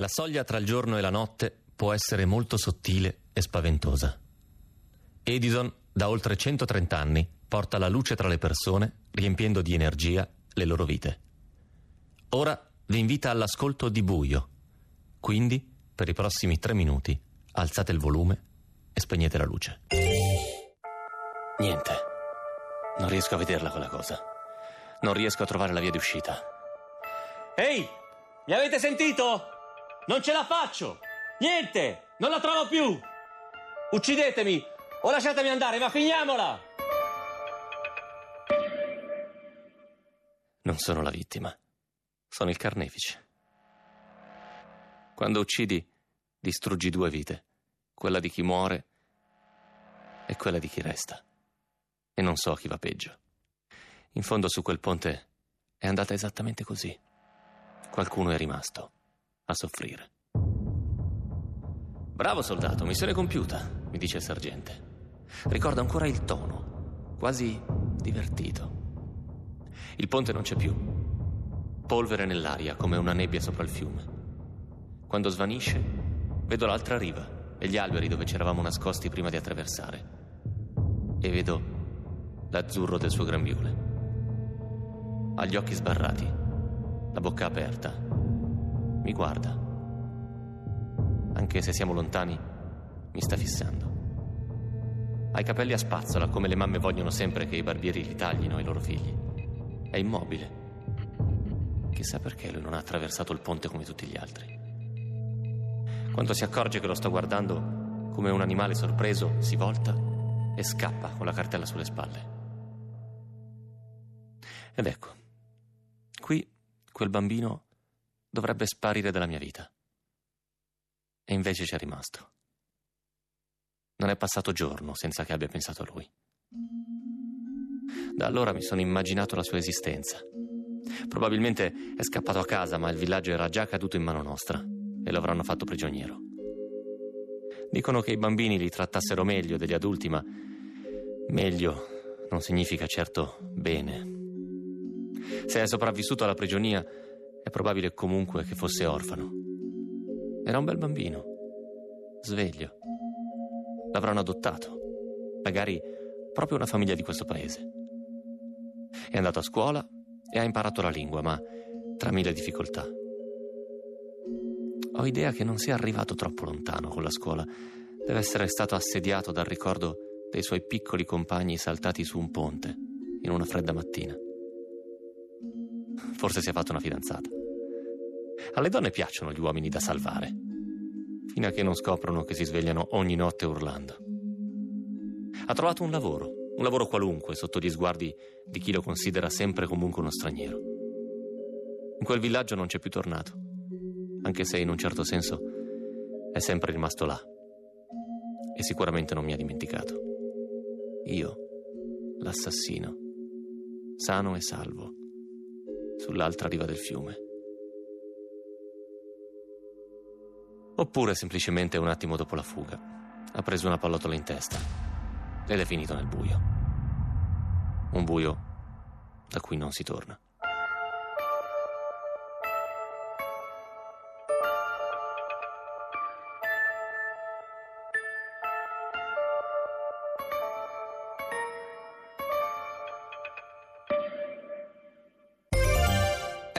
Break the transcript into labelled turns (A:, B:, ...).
A: La soglia tra il giorno e la notte può essere molto sottile e spaventosa. Edison, da oltre 130 anni, porta la luce tra le persone, riempiendo di energia le loro vite. Ora vi invita all'ascolto di buio. Quindi, per i prossimi tre minuti, alzate il volume e spegnete la luce. Niente. Non riesco a vederla quella cosa. Non riesco a trovare la via di uscita.
B: Ehi, mi avete sentito? Non ce la faccio! Niente! Non la trovo più! Uccidetemi o lasciatemi andare, ma finiamola!
A: Non sono la vittima, sono il carnefice. Quando uccidi, distruggi due vite, quella di chi muore e quella di chi resta. E non so chi va peggio. In fondo su quel ponte è andata esattamente così. Qualcuno è rimasto a soffrire. Bravo soldato, missione compiuta, mi dice il sergente. Ricordo ancora il tono, quasi divertito. Il ponte non c'è più. Polvere nell'aria come una nebbia sopra il fiume. Quando svanisce, vedo l'altra riva e gli alberi dove ci eravamo nascosti prima di attraversare. E vedo l'azzurro del suo grembiule. Ha gli occhi sbarrati, la bocca aperta. Mi guarda. Anche se siamo lontani, mi sta fissando. Ha i capelli a spazzola, come le mamme vogliono sempre che i barbieri li taglino ai loro figli. È immobile. Chissà perché lui non ha attraversato il ponte come tutti gli altri. Quando si accorge che lo sto guardando, come un animale sorpreso, si volta e scappa con la cartella sulle spalle. Ed ecco, qui quel bambino dovrebbe sparire dalla mia vita. E invece c'è rimasto. Non è passato giorno senza che abbia pensato a lui. Da allora mi sono immaginato la sua esistenza. Probabilmente è scappato a casa, ma il villaggio era già caduto in mano nostra e lo avranno fatto prigioniero. Dicono che i bambini li trattassero meglio degli adulti, ma meglio non significa certo bene. Se è sopravvissuto alla prigionia, è probabile comunque che fosse orfano. Era un bel bambino, sveglio. L'avranno adottato, magari proprio una famiglia di questo paese. È andato a scuola e ha imparato la lingua, ma tra mille difficoltà. Ho idea che non sia arrivato troppo lontano con la scuola. Deve essere stato assediato dal ricordo dei suoi piccoli compagni saltati su un ponte in una fredda mattina. Forse si è fatto una fidanzata. Alle donne piacciono gli uomini da salvare, fino a che non scoprono che si svegliano ogni notte urlando. Ha trovato un lavoro, un lavoro qualunque, sotto gli sguardi di chi lo considera sempre comunque uno straniero. In quel villaggio non c'è più tornato, anche se in un certo senso è sempre rimasto là. E sicuramente non mi ha dimenticato. Io, l'assassino, sano e salvo sull'altra riva del fiume. Oppure semplicemente un attimo dopo la fuga ha preso una pallottola in testa ed è finito nel buio. Un buio da cui non si torna.